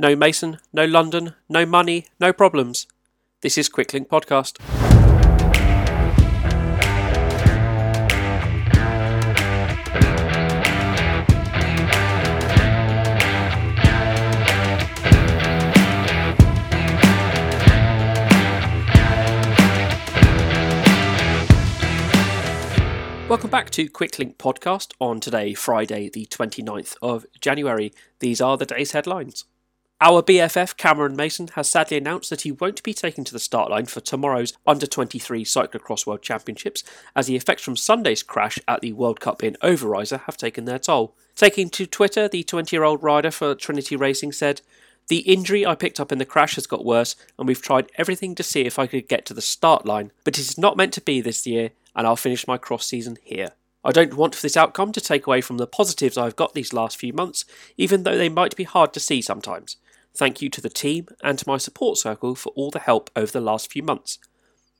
No Mason, no London, no money, no problems. This is Quicklink Podcast. Welcome back to Quicklink Podcast on today, Friday, the 29th of January. These are the day's headlines. Our BFF Cameron Mason has sadly announced that he won't be taken to the start line for tomorrow's Under 23 Cyclocross World Championships, as the effects from Sunday's crash at the World Cup in Overijse have taken their toll. Taking to Twitter, the 20 year old rider for Trinity Racing said, The injury I picked up in the crash has got worse, and we've tried everything to see if I could get to the start line, but it's not meant to be this year, and I'll finish my cross season here. I don't want for this outcome to take away from the positives I've got these last few months, even though they might be hard to see sometimes. Thank you to the team and to my support circle for all the help over the last few months.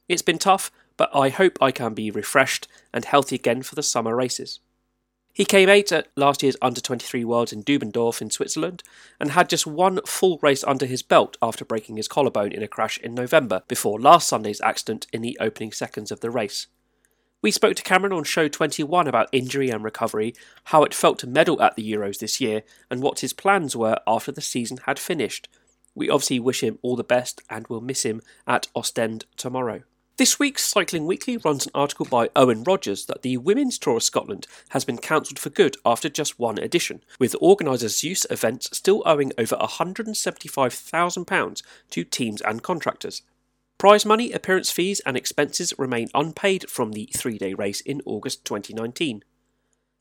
It's been tough, but I hope I can be refreshed and healthy again for the summer races. He came eighth at last year's Under 23 Worlds in Dubendorf in Switzerland and had just one full race under his belt after breaking his collarbone in a crash in November before last Sunday's accident in the opening seconds of the race. We spoke to Cameron on show 21 about injury and recovery, how it felt to medal at the Euros this year, and what his plans were after the season had finished. We obviously wish him all the best and will miss him at Ostend tomorrow. This week's Cycling Weekly runs an article by Owen Rogers that the Women's Tour of Scotland has been cancelled for good after just one edition, with organiser Zeus Events still owing over £175,000 to teams and contractors. Prize money, appearance fees, and expenses remain unpaid from the three day race in August 2019.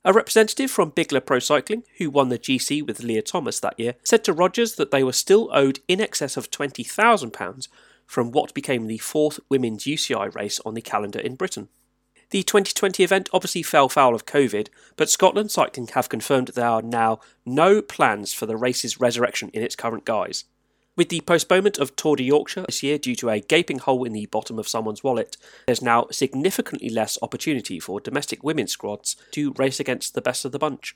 A representative from Bigla Pro Cycling, who won the GC with Leah Thomas that year, said to Rogers that they were still owed in excess of £20,000 from what became the fourth women's UCI race on the calendar in Britain. The 2020 event obviously fell foul of COVID, but Scotland Cycling have confirmed there are now no plans for the race's resurrection in its current guise. With the postponement of Tour de Yorkshire this year due to a gaping hole in the bottom of someone's wallet, there's now significantly less opportunity for domestic women's squads to race against the best of the bunch.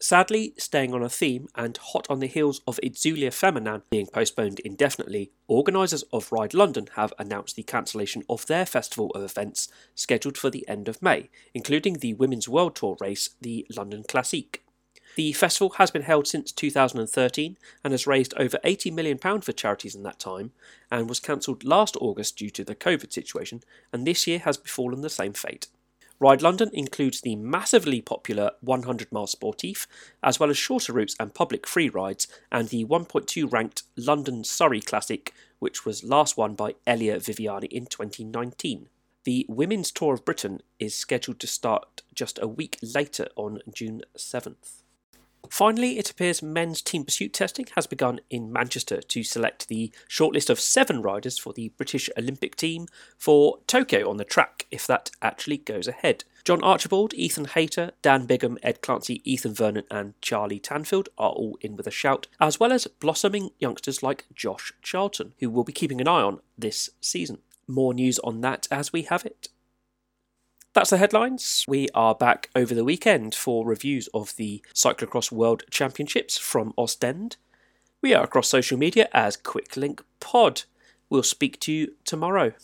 Sadly, staying on a theme and hot on the heels of Itzulia Feminin being postponed indefinitely, organisers of Ride London have announced the cancellation of their festival of events scheduled for the end of May, including the Women's World Tour race, the London Classique. The festival has been held since 2013 and has raised over £80 million for charities in that time and was cancelled last August due to the COVID situation, and this year has befallen the same fate. Ride London includes the massively popular 100 mile sportif, as well as shorter routes and public free rides, and the 1.2 ranked London Surrey Classic, which was last won by Elia Viviani in 2019. The Women's Tour of Britain is scheduled to start just a week later on June 7th. Finally, it appears men's team pursuit testing has begun in Manchester to select the shortlist of seven riders for the British Olympic team for Tokyo on the track, if that actually goes ahead. John Archibald, Ethan Hayter, Dan Bigham, Ed Clancy, Ethan Vernon, and Charlie Tanfield are all in with a shout, as well as blossoming youngsters like Josh Charlton, who we'll be keeping an eye on this season. More news on that as we have it. That's the headlines. We are back over the weekend for reviews of the Cyclocross World Championships from Ostend. We are across social media as Quicklink Pod. We'll speak to you tomorrow.